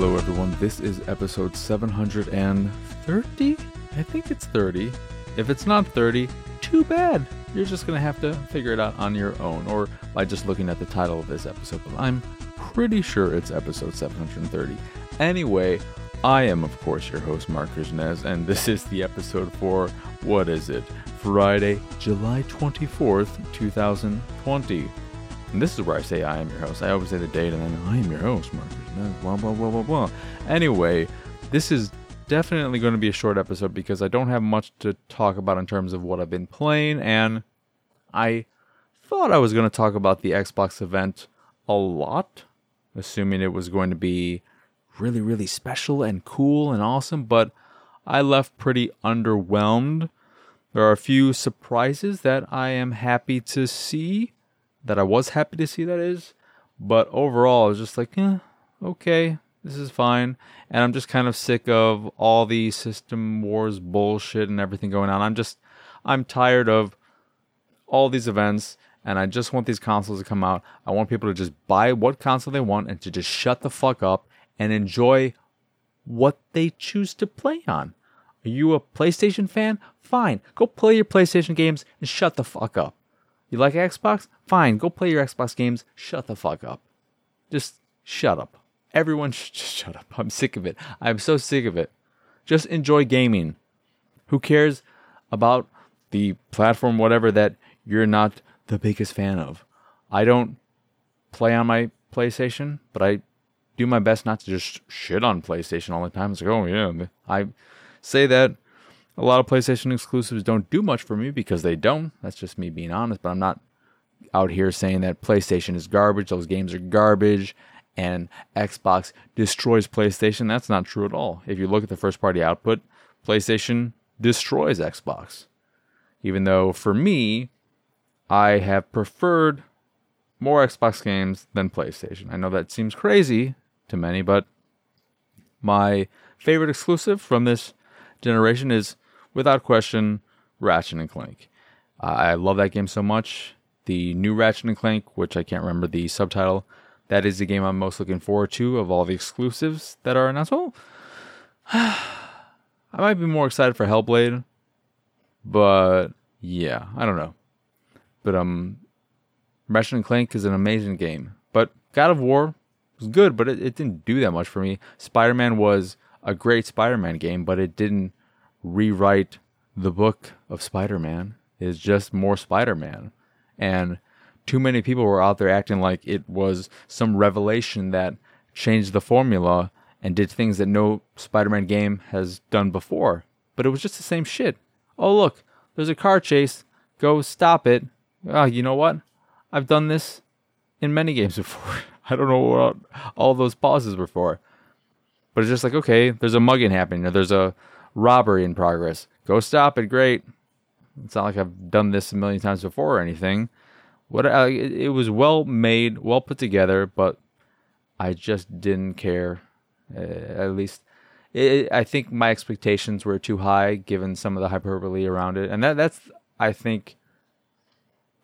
Hello, everyone. This is episode 730. I think it's 30. If it's not 30, too bad. You're just going to have to figure it out on your own or by just looking at the title of this episode. But I'm pretty sure it's episode 730. Anyway, I am, of course, your host, Mark Krishnez, and this is the episode for what is it? Friday, July 24th, 2020. And this is where I say I am your host. I always say the date and then I am your host, Mark blah, blah, blah, blah, blah. Anyway, this is definitely going to be a short episode because I don't have much to talk about in terms of what I've been playing, and I thought I was going to talk about the Xbox event a lot, assuming it was going to be really, really special and cool and awesome, but I left pretty underwhelmed. There are a few surprises that I am happy to see, that I was happy to see, that is, but overall, I was just like, eh, okay, this is fine. And I'm just kind of sick of all the system wars bullshit and everything going on. I'm just, I'm tired of all these events and I just want these consoles to come out. I want people to just buy what console they want and to just shut the fuck up and enjoy what they choose to play on. Are you a PlayStation fan? Fine. Go play your PlayStation games and shut the fuck up. You like Xbox? Fine. Go play your Xbox games. Shut the fuck up. Just shut up. Everyone sh- just shut up. I'm sick of it. I'm so sick of it. Just enjoy gaming. Who cares about the platform, whatever, that you're not the biggest fan of? I don't play on my PlayStation, but I do my best not to just shit on PlayStation all the time. It's like, oh yeah, I say that a lot of PlayStation exclusives don't do much for me because they don't. That's just me being honest. But I'm not out here saying that PlayStation is garbage. Those games are garbage, and Xbox destroys PlayStation. That's not true at all. If you look at the first party output, PlayStation destroys Xbox. Even though for me, I have preferred more Xbox games than PlayStation. I know that seems crazy to many, but my favorite exclusive from this generation is without question Ratchet and Clank. I love that game so much. The new Ratchet and Clank, which I can't remember the subtitle, that is the game I'm most looking forward to of all the exclusives that are announced. Well, I might be more excited for Hellblade, but yeah, I don't know. But um, Ratchet and Clank is an amazing game. But God of War was good, but it, it didn't do that much for me. Spider Man was a great Spider Man game, but it didn't rewrite the book of Spider Man. It's just more Spider Man. And too many people were out there acting like it was some revelation that changed the formula and did things that no Spider Man game has done before. But it was just the same shit. Oh, look, there's a car chase. Go stop it. Oh, you know what? I've done this in many games before. I don't know what all those pauses were for. But it's just like, okay, there's a mugging happening or there's a robbery in progress. Go stop it. Great. It's not like I've done this a million times before or anything. What it, it was well made, well put together, but I just didn't care. Uh, at least, it, I think my expectations were too high given some of the hyperbole around it, and that that's I think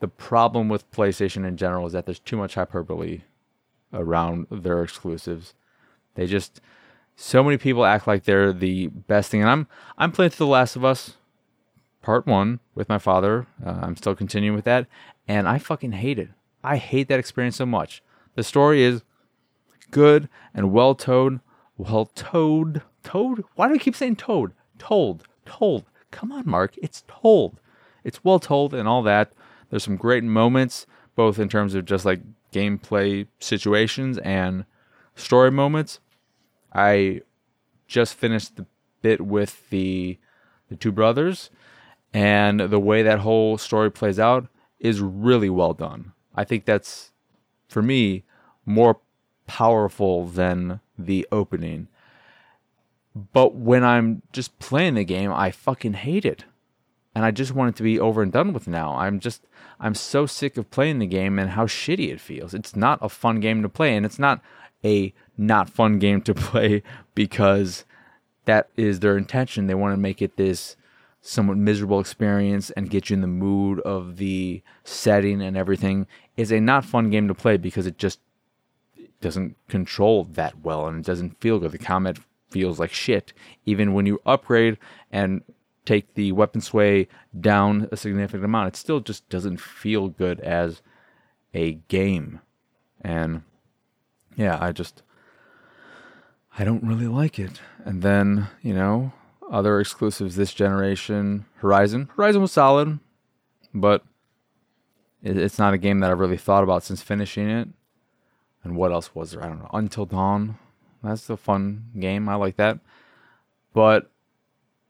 the problem with PlayStation in general is that there's too much hyperbole around their exclusives. They just so many people act like they're the best thing, and I'm I'm playing through The Last of Us Part One with my father. Uh, I'm still continuing with that, and I fucking hate it. I hate that experience so much. The story is good and well told. Well told. Told? Why do I keep saying told? Told. Told. Come on, Mark. It's told. It's well told and all that. There's some great moments, both in terms of just like gameplay situations and story moments. I just finished the bit with the the two brothers, and the way that whole story plays out is really well done. I think that's for me more powerful than the opening. But when I'm just playing the game, I fucking hate it. And I just want it to be over and done with now. I'm just I'm so sick of playing the game and how shitty it feels. It's not a fun game to play and it's not a not fun game to play because that is their intention. They want to make it this somewhat miserable experience and get you in the mood of the setting and everything. Is a not fun game to play because it just doesn't control that well and it doesn't feel good. The combat feels like shit. Even when you upgrade and take the weapon sway down a significant amount, it still just doesn't feel good as a game. And yeah, I just I don't really like it. And then, you know, other exclusives this generation, Horizon. Horizon was solid, but it's not a game that I've really thought about since finishing it. And what else was there? I don't know. Until Dawn. That's a fun game. I like that. But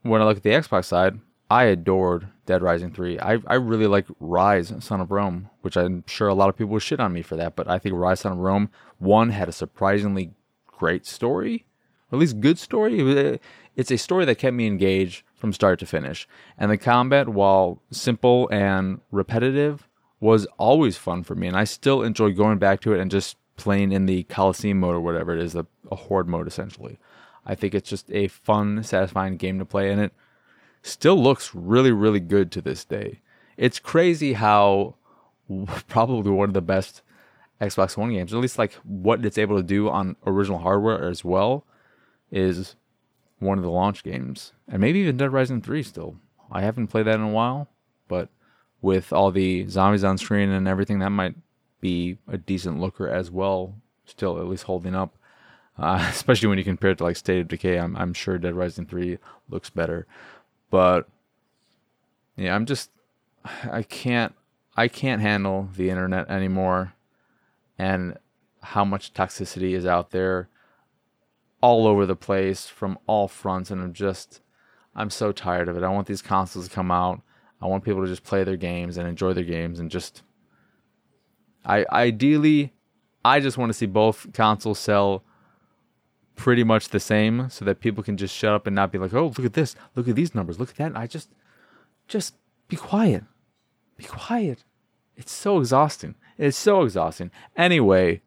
when I look at the Xbox side, I adored Dead Rising 3. I, I really like Ryse, Son of Rome, which I'm sure a lot of people will shit on me for that, but I think Ryse, Son of Rome, one, had a surprisingly great story, or at least good story. It's a story that kept me engaged from start to finish. And the combat, while simple and repetitive, was always fun for me. And I still enjoy going back to it and just playing in the Coliseum mode or whatever it is, a, a horde mode essentially. I think it's just a fun, satisfying game to play, and it still looks really, really good to this day. It's crazy how probably one of the best Xbox One games, at least like what it's able to do on original hardware as well, is one of the launch games. And maybe even Dead Rising 3 still. I haven't played that in a while, but with all the zombies on screen and everything, that might be a decent looker as well, still at least holding up. Uh, especially when you compare it to like State of Decay, I'm, I'm sure Dead Rising 3 looks better. But yeah, I'm just I can't I can't handle the internet anymore and how much toxicity is out there all over the place from all fronts and I'm just I'm so tired of it. I want these consoles to come out. I want people to just play their games and enjoy their games and just I ideally I just want to see both consoles sell pretty much the same so that people can just shut up and not be like, "Oh, look at this. Look at these numbers. Look at that." And I just just be quiet. Be quiet. It's so exhausting. It's so exhausting. Anyway,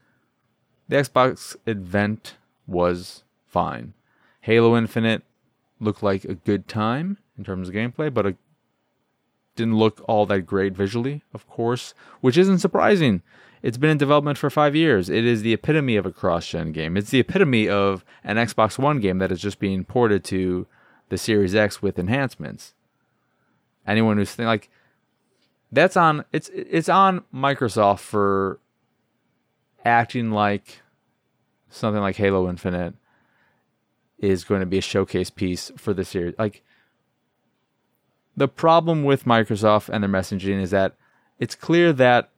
the Xbox event was fine. Halo Infinite looked like a good time in terms of gameplay, but it didn't look all that great visually, of course, which isn't surprising it's been in development for five years. It is the epitome of a cross gen game. It's the epitome of an Xbox One game that is just being ported to the Series X with enhancements. Anyone who's think, like, that's on it's it's on Microsoft for acting like something like Halo Infinite is going to be a showcase piece for the series. Like the problem with Microsoft and their messaging is that it's clear that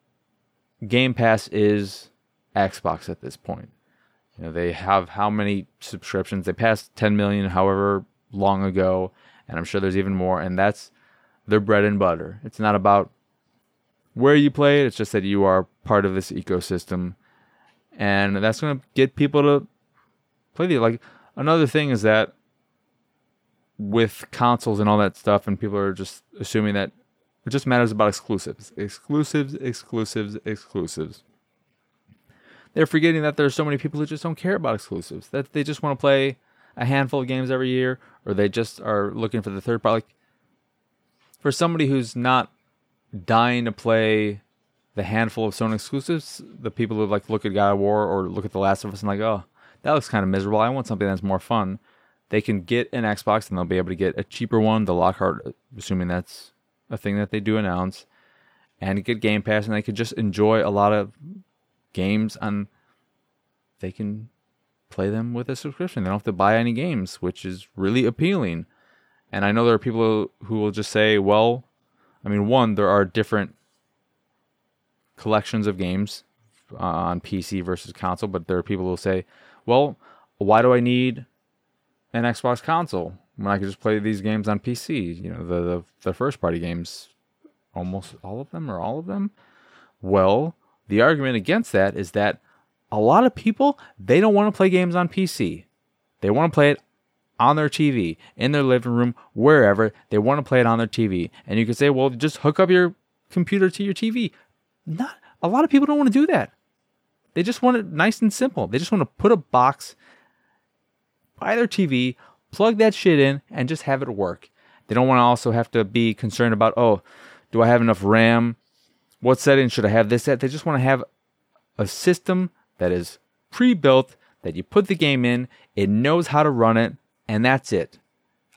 Game Pass is Xbox at this point. You know, they have how many subscriptions? They passed 10 million however long ago, and I'm sure there's even more, and that's their bread and butter. It's not about where you play it, it's just that you are part of this ecosystem. And that's going to get people to play the like another thing is that with consoles and all that stuff and people are just assuming that it just matters about exclusives. Exclusives, exclusives, exclusives. They're forgetting that there's so many people who just don't care about exclusives. That they just want to play a handful of games every year, or they just are looking for the third party. Like, for somebody who's not dying to play the handful of Sony exclusives, the people who like look at God of War or look at The Last of Us and like, oh, that looks kind of miserable. I want something that's more fun. They can get an Xbox and they'll be able to get a cheaper one, the Lockhart, assuming that's a thing that they do announce, and get Game Pass, and they could just enjoy a lot of games, and they can play them with a subscription. They don't have to buy any games, which is really appealing. And I know there are people who will just say, well, I mean, one, there are different collections of games uh, on PC versus console, but there are people who will say, well, why do I need an Xbox console? when I could just play these games on PC. You know, the, the, the first party games, almost all of them or all of them. Well, the argument against that is that a lot of people they don't want to play games on PC. They want to play it on their TV, in their living room, wherever. They want to play it on their TV. And you could say, well, just hook up your computer to your TV. Not a lot of people don't want to do that. They just want it nice and simple. They just want to put a box by their TV, plug that shit in and just have it work. They don't want to also have to be concerned about, oh, do I have enough RAM? What settings should I have this at? They just want to have a system that is pre-built that you put the game in, it knows how to run it, and that's it.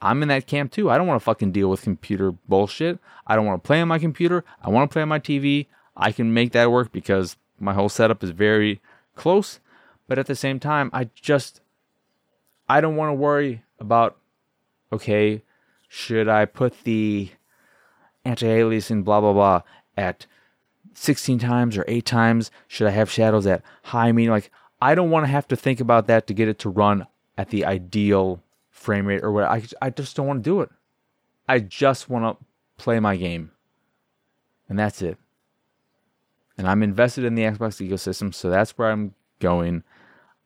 I'm in that camp too. I don't want to fucking deal with computer bullshit. I don't want to play on my computer. I want to play on my TV. I can make that work because my whole setup is very close. But at the same time, I just I don't want to worry about okay, should I put the anti-aliasing blah blah blah at 16 times or 8 times? Should I have shadows at high mean like I don't want to have to think about that to get it to run at the ideal frame rate or what. I, I just don't want to do it. I just want to play my game. And that's it. And I'm invested in the Xbox ecosystem, so that's where I'm going.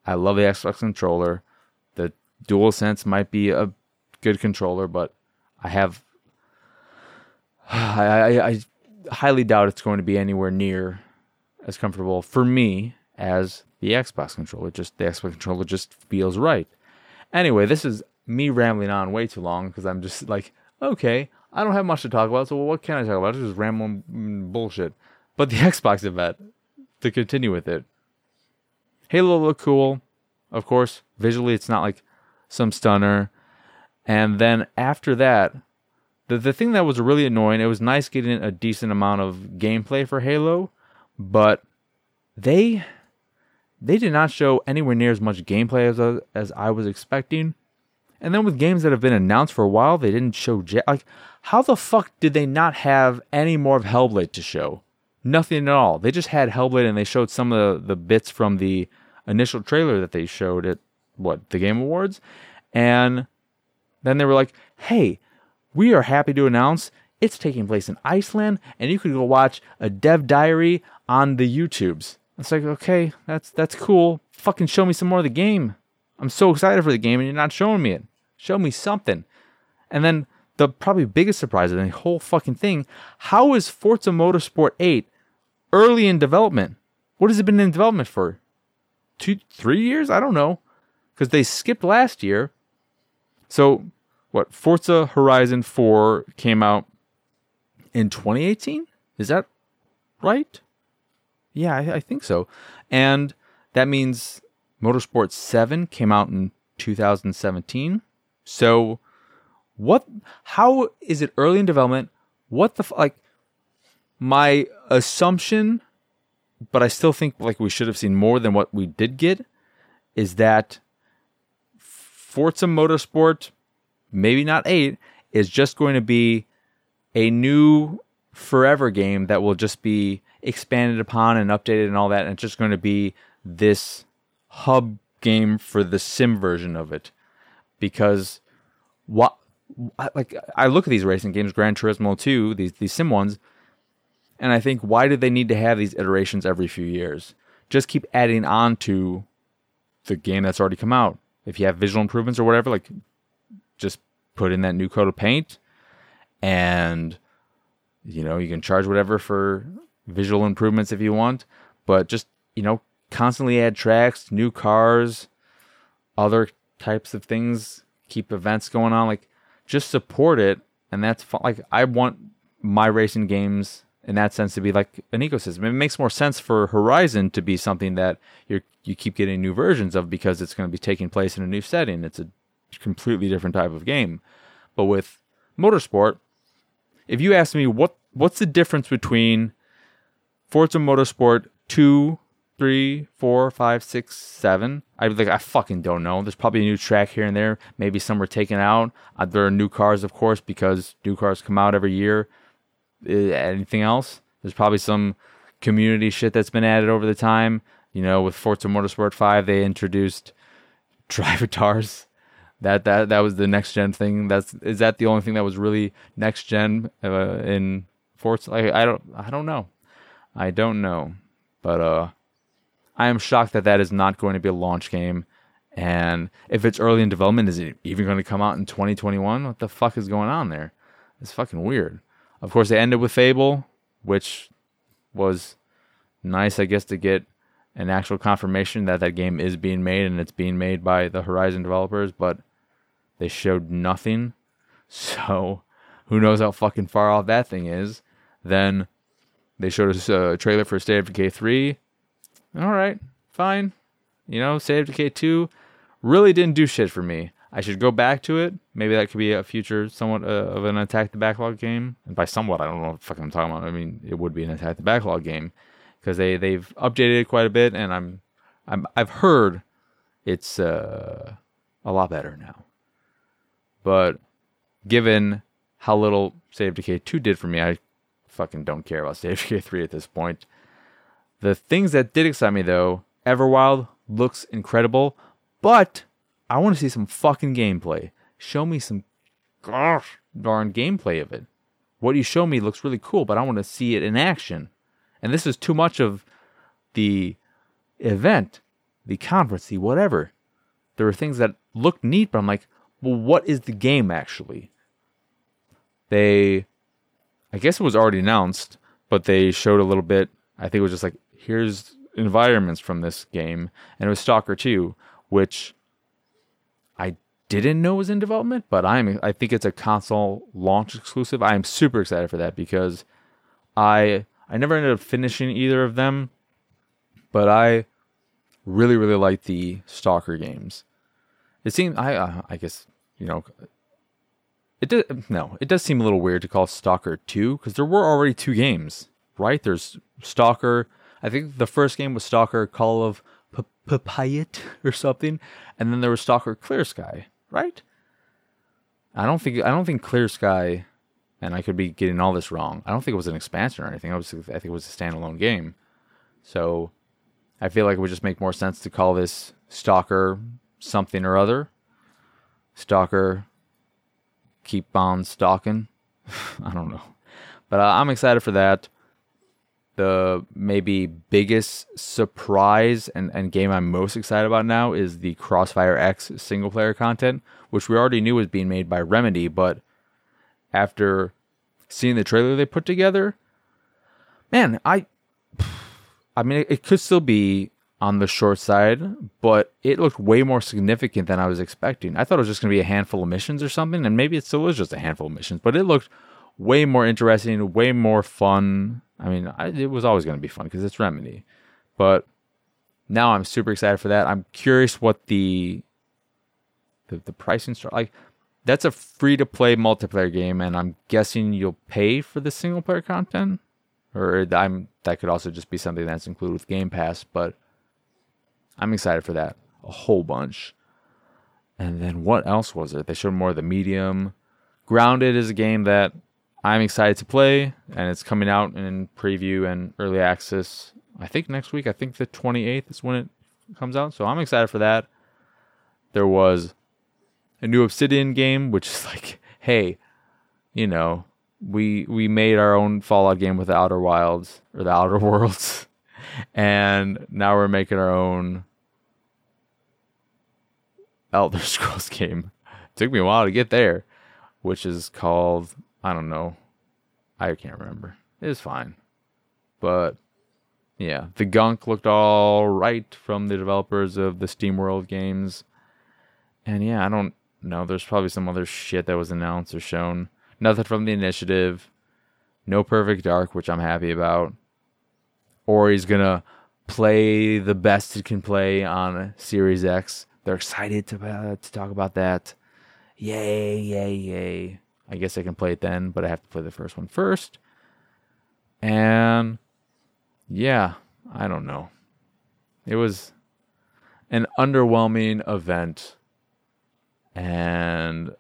I love the Xbox controller. The DualSense might be a good controller, but I have. I, I, I highly doubt it's going to be anywhere near as comfortable for me as the Xbox controller. Just the Xbox controller just feels right. Anyway, this is me rambling on way too long because I'm just like, okay, I don't have much to talk about, so what can I talk about? Just rambling bullshit. But the Xbox event, to continue with it, Halo looked cool. Of course, visually, it's not like some stunner. And then after that, the the thing that was really annoying, it was nice getting a decent amount of gameplay for Halo, but they they did not show anywhere near as much gameplay as uh, as I was expecting. And then with games that have been announced for a while, they didn't show like how the fuck did they not have any more of Hellblade to show? Nothing at all. They just had Hellblade and they showed some of the, the bits from the initial trailer that they showed at what the Game Awards, and then they were like, "Hey, we are happy to announce it's taking place in Iceland, and you could go watch a dev diary on the YouTubes." It's like, okay, that's that's cool. Fucking show me some more of the game. I'm so excited for the game, and you're not showing me it. Show me something. And then the probably biggest surprise of the whole fucking thing: how is Forza Motorsport 8 early in development? What has it been in development for? Two, three years? I don't know, because they skipped last year. So, what? Forza Horizon 4 came out in 2018. Is that right? Yeah, I, I think so. And that means Motorsport 7 came out in 2017. So what how is it early in development? What the like my assumption but I still think like we should have seen more than what we did get is that Forza Motorsport maybe not 8 is just going to be a new forever game that will just be expanded upon and updated and all that. And it's just going to be this hub game for the sim version of it. Because what, like, I look at these racing games, Gran Turismo 2, these, these sim ones, and I think, why do they need to have these iterations every few years? Just keep adding on to the game that's already come out. If you have visual improvements or whatever, like, just put in that new coat of paint and you know you can charge whatever for visual improvements if you want, but just, you know, constantly add tracks, new cars, other types of things, keep events going on. Like, just support it. And that's fun. like, I want my racing games in that sense to be like an ecosystem. It makes more sense for Horizon to be something that you you keep getting new versions of because it's going to be taking place in a new setting. It's a completely different type of game. But with Motorsport, if you ask me what what's the difference between Forza Motorsport 2, 3, 4, 5, 6, 7. I like I fucking don't know. There's probably a new track here and there. Maybe some were taken out. Uh, there are new cars, of course, because new cars come out every year. Uh, anything else? There's probably some community shit that's been added over the time. You know, with Forza Motorsport 5, they introduced drivatars. That that that was the next gen thing. That's is that the only thing that was really next gen uh, in Forza? Like, I don't I don't know. I don't know, but uh, I am shocked that that is not going to be a launch game. And if it's early in development, is it even going to come out in 2021? What the fuck is going on there? It's fucking weird. Of course, they ended with Fable, which was nice, I guess, to get an actual confirmation that that game is being made and it's being made by the Horizon developers, but they showed nothing. So who knows how fucking far off that thing is. Then they showed us a trailer for State of Decay 3. All right, fine. You know, State of Decay 2 really didn't do shit for me. I should go back to it. Maybe that could be a future somewhat uh, of an attack the backlog game. And by somewhat, I don't know what the fuck I'm talking about. I mean, it would be an attack the backlog game because they they've updated it quite a bit, and I'm I'm I've heard it's uh, a lot better now. But given how little of Decay 2 did for me, I fucking don't care about of Decay 3 at this point. The things that did excite me though, Everwild looks incredible, but I want to see some fucking gameplay. Show me some gosh darn gameplay of it. What you show me looks really cool, but I want to see it in action. And this is too much of the event, the conference, the whatever. There are things that look neat, but I'm like, well, what is the game actually? They, I guess it was already announced, but they showed a little bit. I think it was just like, here's environments from this game, and it was Stalker 2, which didn't know was in development, but I'm I think it's a console launch exclusive. I am super excited for that because I I never ended up finishing either of them, but I really really like the Stalker games. It seems I uh, I guess you know it does no it does seem a little weird to call Stalker two because there were already two games right. There's Stalker. I think the first game was Stalker Call of Pripyat or something, and then there was Stalker Clear Sky, right? I don't think I don't think Clear Sky, and I could be getting all this wrong. I don't think it was an expansion or anything. I was I think it was a standalone game. So I feel like it would just make more sense to call this Stalker something or other. Stalker, keep on stalking. I don't know, but uh, I'm excited for that the maybe biggest surprise and, and game I'm most excited about now is the Crossfire X single player content, which we already knew was being made by Remedy, but after seeing the trailer they put together, man, I I mean it, could still be on the short side, but it looked way more significant than I was expecting. I thought it was just going to be a handful of missions or something, and maybe it still is just a handful of missions, but it looked way more interesting, way more fun I mean, I, it was always going to be fun because it's Remedy, but now I'm super excited for that. I'm curious what the the, the pricing start like. That's a free to play multiplayer game, and I'm guessing you'll pay for the single player content, or I'm that could also just be something that's included with Game Pass. But I'm excited for that a whole bunch. And then what else was it? They showed more of the medium. Grounded is a game that I'm excited to play, and it's coming out in preview and early access. I think next week. I think the 28th is when it comes out. So I'm excited for that. There was a new Obsidian game, which is like, hey, you know, we we made our own Fallout game with the Outer Wilds or the Outer Worlds, and now we're making our own Elder Scrolls game. It took me a while to get there, which is called I don't know. I can't remember. It was fine. But yeah, the gunk looked all right from the developers of the SteamWorld games. And yeah, I don't know. There's probably some other shit that was announced or shown. Nothing from the initiative. No Perfect Dark, which I'm happy about. Or he's gonna play the best it can play on Series X. They're excited to uh, to talk about that. Yay! Yay! Yay! I guess I can play it then, but I have to play the first one first. And yeah, I don't know. It was an underwhelming event. And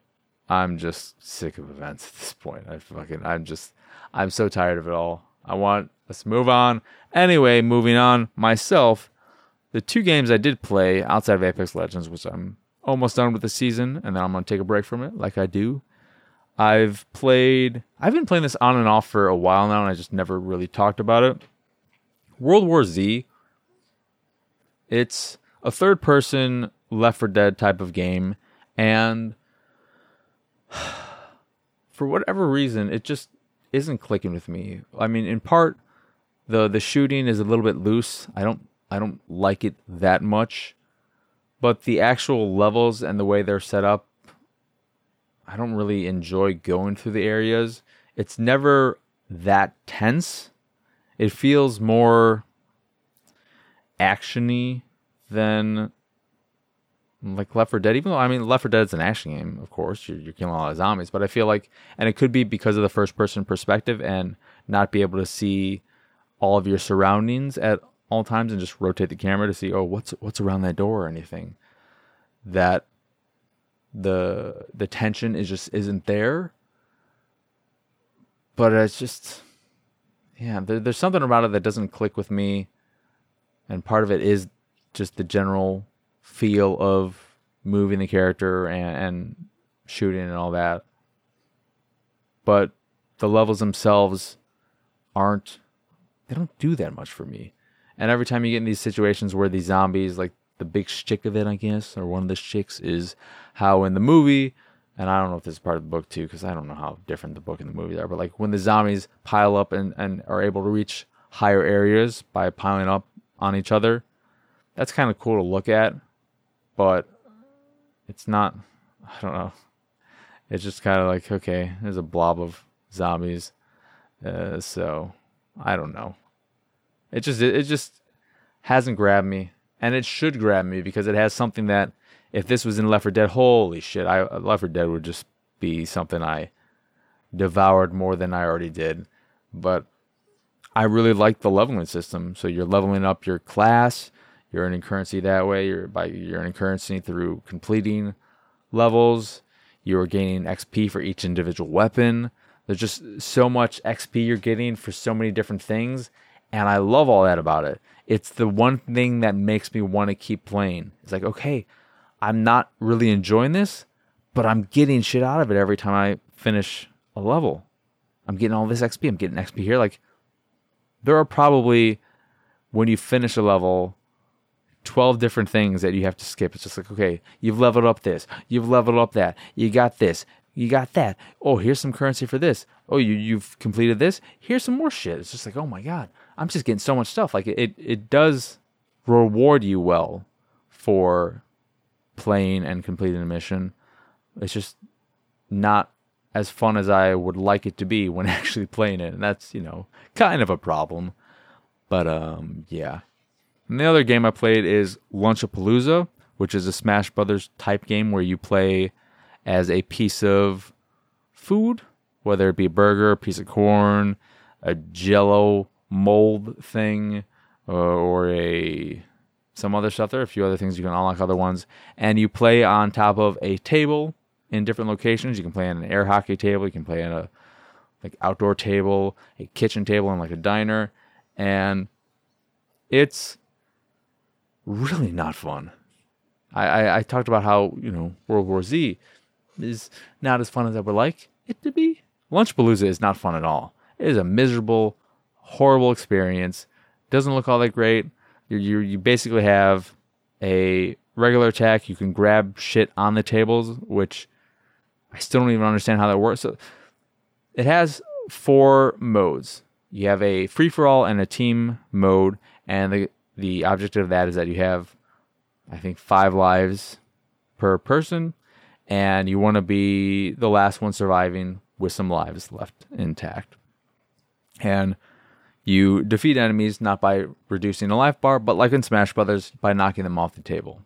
I'm just sick of events at this point. I fucking I'm just I'm so tired of it all. I want let's move on. Anyway, moving on myself, the two games I did play outside of Apex Legends, which I'm almost done with the season, and then I'm gonna take a break from it, like I do I've played, I've been playing this on and off for a while now, and I just never really talked about it. World War Z. It's a third person Left 4 Dead type of game, and for whatever reason, it just isn't clicking with me. I mean, in part, the the shooting is a little bit loose. I don't I don't like it that much, but the actual levels and the way they're set up I don't really enjoy going through the areas. It's never that tense. It feels more actiony than like Left 4 Dead. Even though I mean Left 4 Dead is an action game, of course, you're, you're killing a lot of zombies, but I feel like, and it could be because of the first person perspective and not be able to see all of your surroundings at all times and just rotate the camera to see oh what's what's around that door or anything. That the the tension is just isn't there. But it's just yeah, there, there's something about it that doesn't click with me, and part of it is just the general feel of moving the character and, and shooting and all that. But the levels themselves aren't they don't do that much for me. And every time you get in these situations where these zombies, like the big shtick of it, I guess, or one of the shticks is how in the movie, and I don't know if this is part of the book too, because I don't know how different the book and the movie are, but like when the zombies pile up and, and are able to reach higher areas by piling up on each other, that's kind of cool to look at but it's not. I don't know. It's just kind of like okay, there's a blob of zombies, uh, so I don't know. It just it just hasn't grabbed me, and it should grab me because it has something that if this was in Left 4 Dead, holy shit, I Left 4 Dead would just be something I devoured more than I already did. But I really like the leveling system. So you're leveling up your class, you're earning currency that way. You're by you're earning currency through completing levels. You're gaining XP for each individual weapon. There's just so much XP you're getting for so many different things, and I love all that about it. It's the one thing that makes me want to keep playing. It's like, okay, I'm not really enjoying this, but I'm getting shit out of it every time I finish a level. I'm getting all this XP. I'm getting XP here. Like, there are probably, when you finish a level, 12 different things that you have to skip. It's just like, okay, you've leveled up this, you've leveled up that, you got this, you got that. Oh, here's some currency for this. Oh, you you've completed this. Here's some more shit. It's just like, oh my god, I'm just getting so much stuff. Like it it does reward you well for playing and completing a mission. It's just not as fun as I would like it to be when actually playing it, and that's you know kind of a problem. But um, yeah, and the other game I played is Lunch A Palooza, which is a Smash Brothers type game where you play as a piece of food, whether it be a burger, a piece of corn, a jello mold thing, uh, or a some other stuff. There are a few other things you can unlock other ones, and you play on top of a table in different locations. You can play on an air hockey table. You can play on a like outdoor table, a kitchen table, and like a diner, and it's really not fun. I, I, I talked about how, you know, World War Z is not as fun as I would like it to be. Lunchpalooza is not fun at all. It is a miserable, horrible experience. Doesn't look all that great. You you you basically have a regular attack. You can grab shit on the tables, which I still don't even understand how that works. So it has four modes. You have a free for all and a team mode, and the the objective of that is that you have, I think, five lives per person, and you want to be the last one surviving with some lives left intact. And you defeat enemies not by reducing a life bar, but like in Smash Brothers, by knocking them off the table.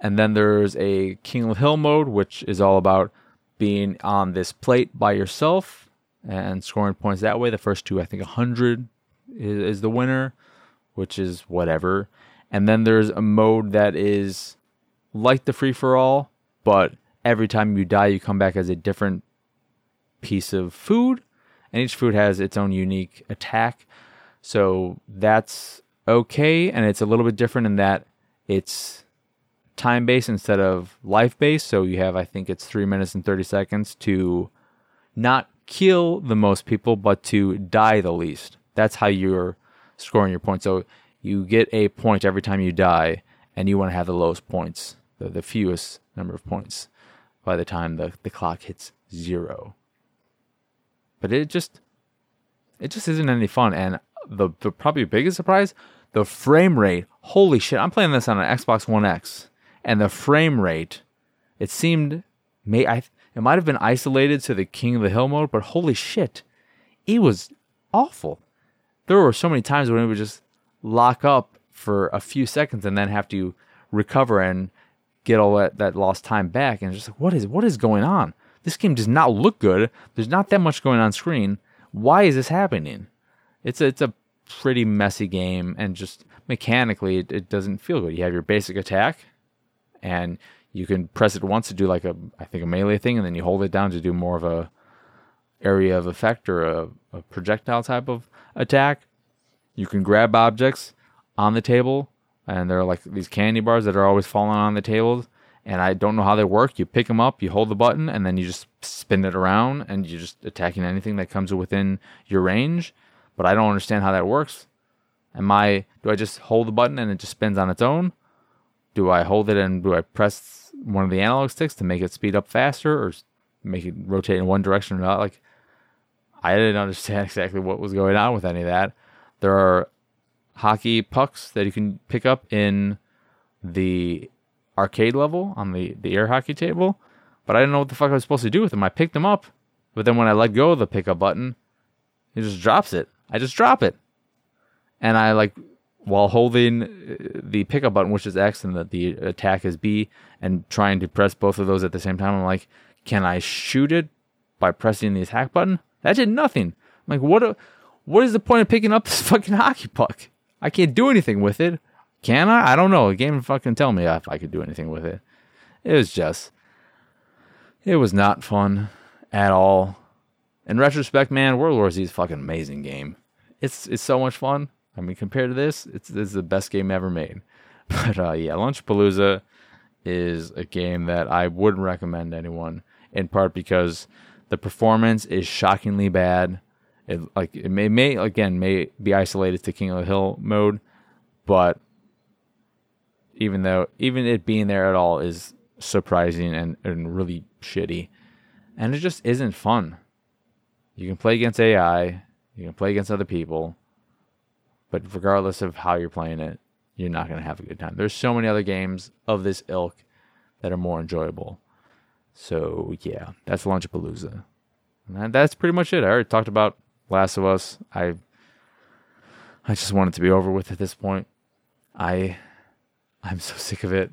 And then there's a King of the Hill mode, which is all about being on this plate by yourself and scoring points that way. The first two, I think, 100 is, is the winner which is whatever. And then there's a mode that is like the free for all, but every time you die, you come back as a different piece of food, and each food has its own unique attack. So that's okay, and it's a little bit different in that it's time based instead of life based. So you have, I think it's three minutes and 30 seconds to not kill the most people, but to die the least. That's how you're scoring your points. So you get a point every time you die, and you want to have the lowest points, the, the fewest number of points by the time the, the clock hits zero. But it just it just isn't any fun. And the, the probably biggest surprise, the frame rate. Holy shit! I'm playing this on an Xbox One X, and the frame rate, it seemed may I it might have been isolated to the King of the Hill mode, but holy shit, it was awful there were so many times when it would just lock up for a few seconds and then have to recover and get all that, that lost time back. And just like, what is what is going on? This game does not look good. There's not that much going on screen. Why is this happening? It's a, it's a pretty messy game, and just mechanically, it, it doesn't feel good. You have your basic attack, and you can press it once to do like a I think a melee thing, and then you hold it down to do more of a area of effect or a, a projectile type of attack. You can grab objects on the table, and there are like these candy bars that are always falling on the tables. And I don't know how they work. You pick them up, you hold the button, and then you just spin it around, and you're just attacking anything that comes within your range. But I don't understand how that works. Am I? Do I just hold the button and it just spins on its own? Do I hold it and do I press one of the analog sticks to make it speed up faster, or make it rotate in one direction or not? Like, I didn't understand exactly what was going on with any of that. There are hockey pucks that you can pick up in the arcade level on the, the air hockey table, but I didn't know what the fuck I was supposed to do with them. I picked them up, but then when I let go of the pickup button, it just drops it. I just drop it. And I like while holding uh, the pickup button, which is X, and the, the attack is B, and trying to press both of those at the same time, I'm like, can I shoot it by pressing the attack button? That did nothing. I'm like, what? A, what is the point of picking up this fucking hockey puck? I can't do anything with it. Can I? I don't know. The game fucking tell me if I could do anything with it. It was just, it was not fun at all. In retrospect, man, World War Z is fucking amazing game. It's it's so much fun. I mean, compared to this, it's this is the best game ever made. But uh, yeah, Lunchpalooza is a game that I wouldn't recommend anyone. In part because the performance is shockingly bad. It like it may, may again may be isolated to King of the Hill mode, but even though even it being there at all is surprising and, and really shitty. And it just isn't fun. You can play against AI, you can play against other people, but regardless of how you're playing it, you're not going to have a good time. There's so many other games of this ilk that are more enjoyable. So yeah, that's Lunchpalooza. And that's pretty much it. I already talked about Last of Us. I I just want it to be over with at this point. I I'm so sick of it.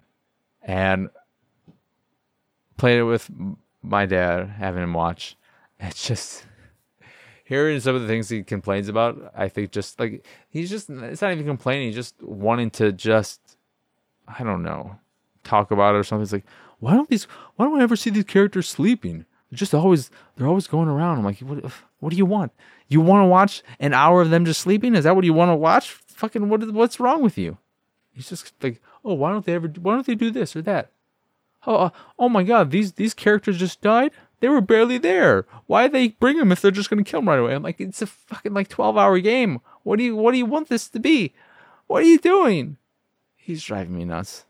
And played it with my dad, having him watch, it's just hearing some of the things he complains about, I think just like he's just it's not even complaining, he's just wanting to just I don't know, talk about it or something. It's like, why don't these why don't I ever see these characters sleeping? They're just always they're always going around. I'm like, what uh, what do you want? You want to watch an hour of them just sleeping? Is that what you want to watch? Fucking what what's wrong with you? He's just like, oh, why don't they ever why don't they do this or that? Oh, uh, oh my god, these these characters just died. They were barely there. Why they bring them if they're just gonna kill them right away? I'm like, it's a fucking like twelve hour game. What do you what do you want this to be? What are you doing? He's driving me nuts,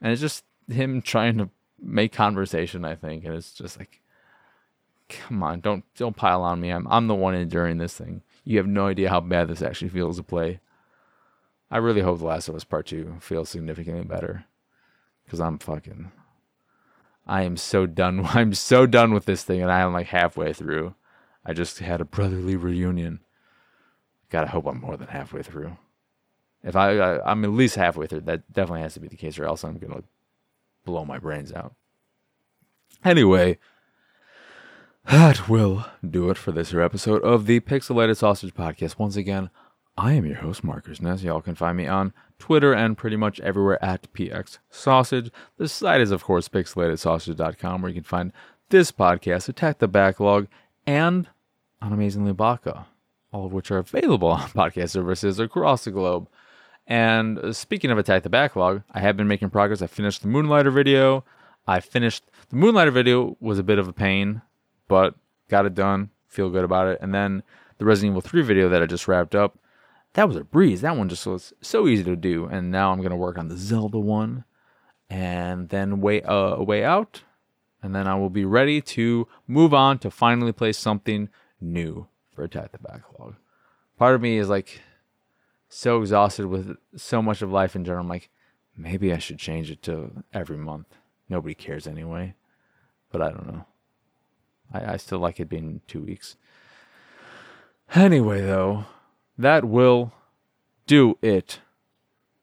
and it's just him trying to make conversation. I think, and it's just like, come on, don't don't pile on me. I'm I'm the one enduring this thing. You have no idea how bad this actually feels to play. I really hope The Last of Us Part Two feels significantly better, because I'm fucking I am so done. I'm so done with this thing, and I am like halfway through. I just had a brotherly reunion. Gotta hope I'm more than halfway through. If I, I am at least halfway through, that definitely has to be the case, or else I'm gonna blow my brains out. Anyway, that will do it for this episode of the Pixelated Sausage Podcast. Once again, I am your host, Marcus Ness. Y'all can find me on Twitter and pretty much everywhere at PX Sausage. The site is, of course, pixelatedsausage.com, where you can find this podcast, Attack the Backlog, and on Amazingly Baka, all of which are available on podcast services across the globe. And speaking of Attack the Backlog, I have been making progress. I finished the Moonlighter video. I finished the Moonlighter video was a bit of a pain, but got it done. Feel good about it. And then the Resident Evil 3 video that I just wrapped up that was a breeze. That one just was so easy to do. And now I'm gonna work on the Zelda one, and then way uh way out, and then I will be ready to move on to finally play something new for Attack the Backlog. Part of me is like so exhausted with so much of life in general. I'm like, maybe I should change it to every month. Nobody cares anyway. But I don't know. I, I still like it being two weeks. Anyway, though, that will do it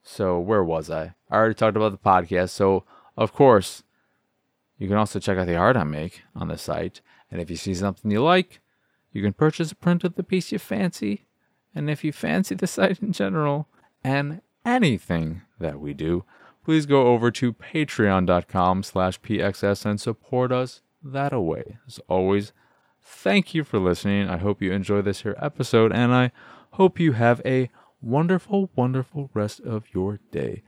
So, where was I? I already talked about the podcast. So, of course, you can also check out the art I make on the site. And if you see something you like, you can purchase a print of the piece you fancy. And if you fancy the site in general and anything that we do, please go over to patreon.com slash pxs and support us that away. As always, thank you for listening. I hope you enjoy this here episode, and I hope you have a wonderful, wonderful rest of your day.